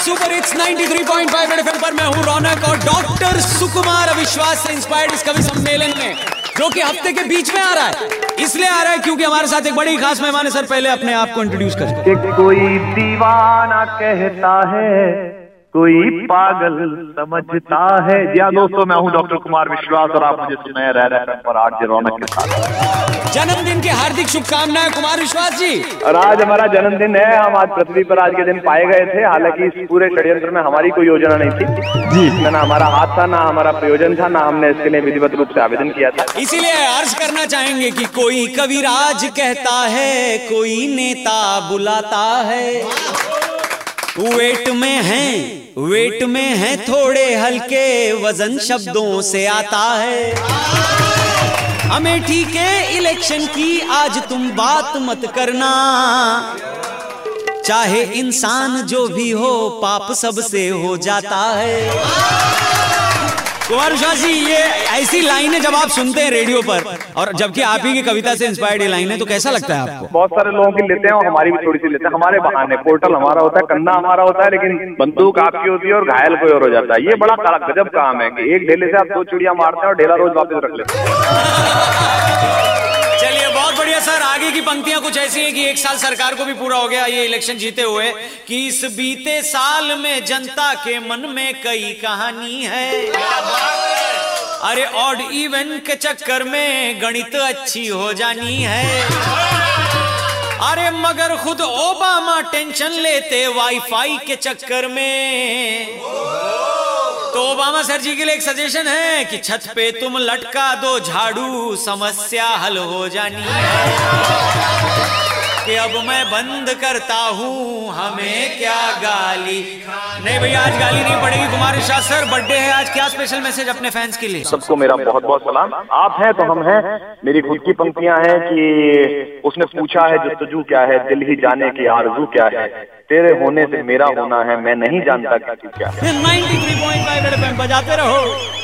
Super hits 93.5 FM पर मैं हूँ रौनक और डॉक्टर सुकुमार अविश्वास से इंस्पायर्ड इस कवि सम्मेलन में, जो कि हफ़्ते के बीच में आ रहा है। इसलिए आ रहा है क्योंकि हमारे साथ एक बड़ी खास मेहमान है। सर, पहले अपने आप को इंट्रोड्यूस कर कोई दीवाना कहता है कोई पागल समझता है? हाँ दोस्तों मैं हूँ डॉक्टर कुमार विश्वास और आप मुझे सुनाए रह रहे हैं पर आज रौनक के साथ। जन्मदिन की हार्दिक शुभकामनाएँ कुमार विश्वास जी। और आज हमारा जन्मदिन है। हम आज पृथ्वी पर आज के दिन पाए गए थे। हालाँकि इस पूरे षड्यंत्र में हमारी कोई योजना नहीं थी। जी। ना हमारा हाथ था ना हमारा प्रयोजन था ना हमने इसके लिए विधिवत रूप से आवेदन किया था। इसीलिए अर्ज़ करना चाहेंगे कि कोई कविराज कहता है कोई नेता बुलाता है। वेट में है, वेट में है थोड़े हल्के, वज़न शब्दों से आता है। अमेठी के इलेक्शन की आज तुम बात मत करना। चाहे इंसान जो भी हो, पाप सबसे हो जाता है। कुमार विश्वास जी, ये ऐसी लाइनें जब आप सुनते हैं रेडियो पर, और जबकि आप ही की कविता से इंस्पायर्ड ये है तो कैसा लगता है आपको? बहुत सारे लोगों की लेते हैं और हमारी भी थोड़ी सी लेते हैं। हमारे बहाने पोर्टल हमारा होता है, कंधा हमारा होता है, लेकिन बंदूक आपकी होती है और घायल कोई और हो जाता है। ये बड़ा गजब काम है कि एक ढेले से आप दो चिड़िया मारते हैं और ढेला रोज वापस रख लेते हैं। की पंक्तियाँ कुछ ऐसी हैं कि एक साल सरकार को भी पूरा हो गया, ये इलेक्शन जीते हुए कि इस बीते साल में जनता के मन में कई कहानी है। अरे ऑड इवन के चक्कर में गणित अच्छी हो जानी है। अरे मगर खुद ओबामा टेंशन लेते वाईफाई के चक्कर में। ओबामा सर जी के लिए एक सजेशन है कि छत पे तुम लटका दो झाड़ू, समस्या हल हो जानी। है कि अब मैं बंद करता हूँ। हमें क्या गाली? नहीं भैया आज गाली नहीं पड़ेगी। कुमार विश्वास सर बर्थडे है। आज क्या स्पेशल मैसेज अपने फैंस के लिए? सबको मेरा बहुत बहुत सलाम। आप हैं तो हम हैं। मेरी खुद की पंक्तियाँ हैं कि उसने पूछा है जस्तजू क्या है? दिल ही जाने की आरज़ू क्या है? तेरे होने से मेरा होना है। मैं नहीं जानता क्या है। 93.5 रेड बजाते रहो।